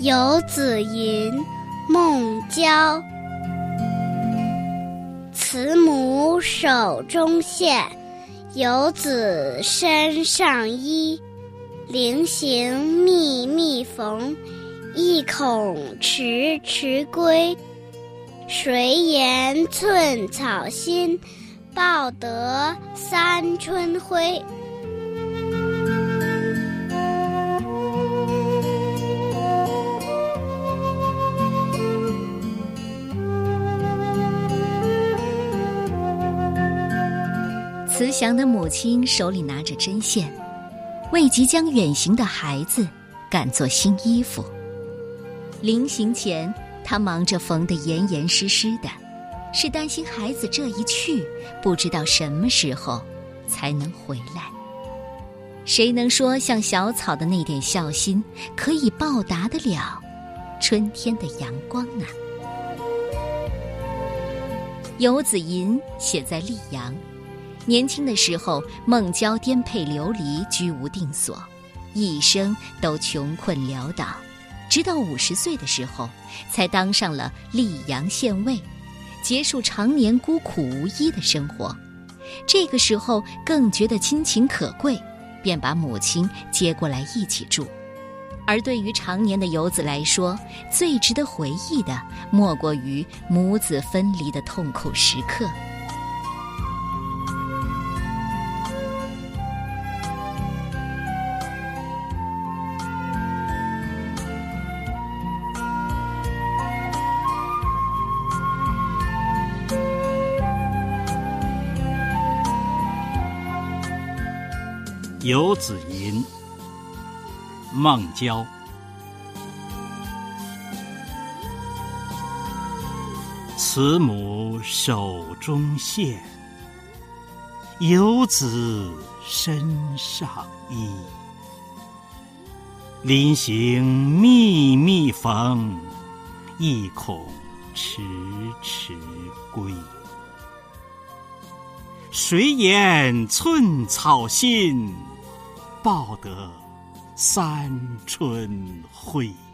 游子吟·孟郊。慈母手中线，游子身上衣。临行密密缝，意恐迟迟归。谁言寸草心，报得三春晖。慈祥的母亲手里拿着针线，为即将远行的孩子赶做新衣服。临行前，她忙着缝得严严实实的，是担心孩子这一去，不知道什么时候才能回来。谁能说像小草的那点孝心，可以报答得了春天的阳光呢？游子吟写在溧阳。年轻的时候，孟郊颠沛流离，居无定所，一生都穷困潦倒，直到五十岁的时候，才当上了溧阳县尉，结束常年孤苦无依的生活。这个时候更觉得亲情可贵，便把母亲接过来一起住。而对于常年的游子来说，最值得回忆的，莫过于母子分离的痛苦时刻。游子吟，孟郊。慈母手中线，游子身上衣。临行密密缝，意恐迟迟归。谁言寸草心，报得三春晖。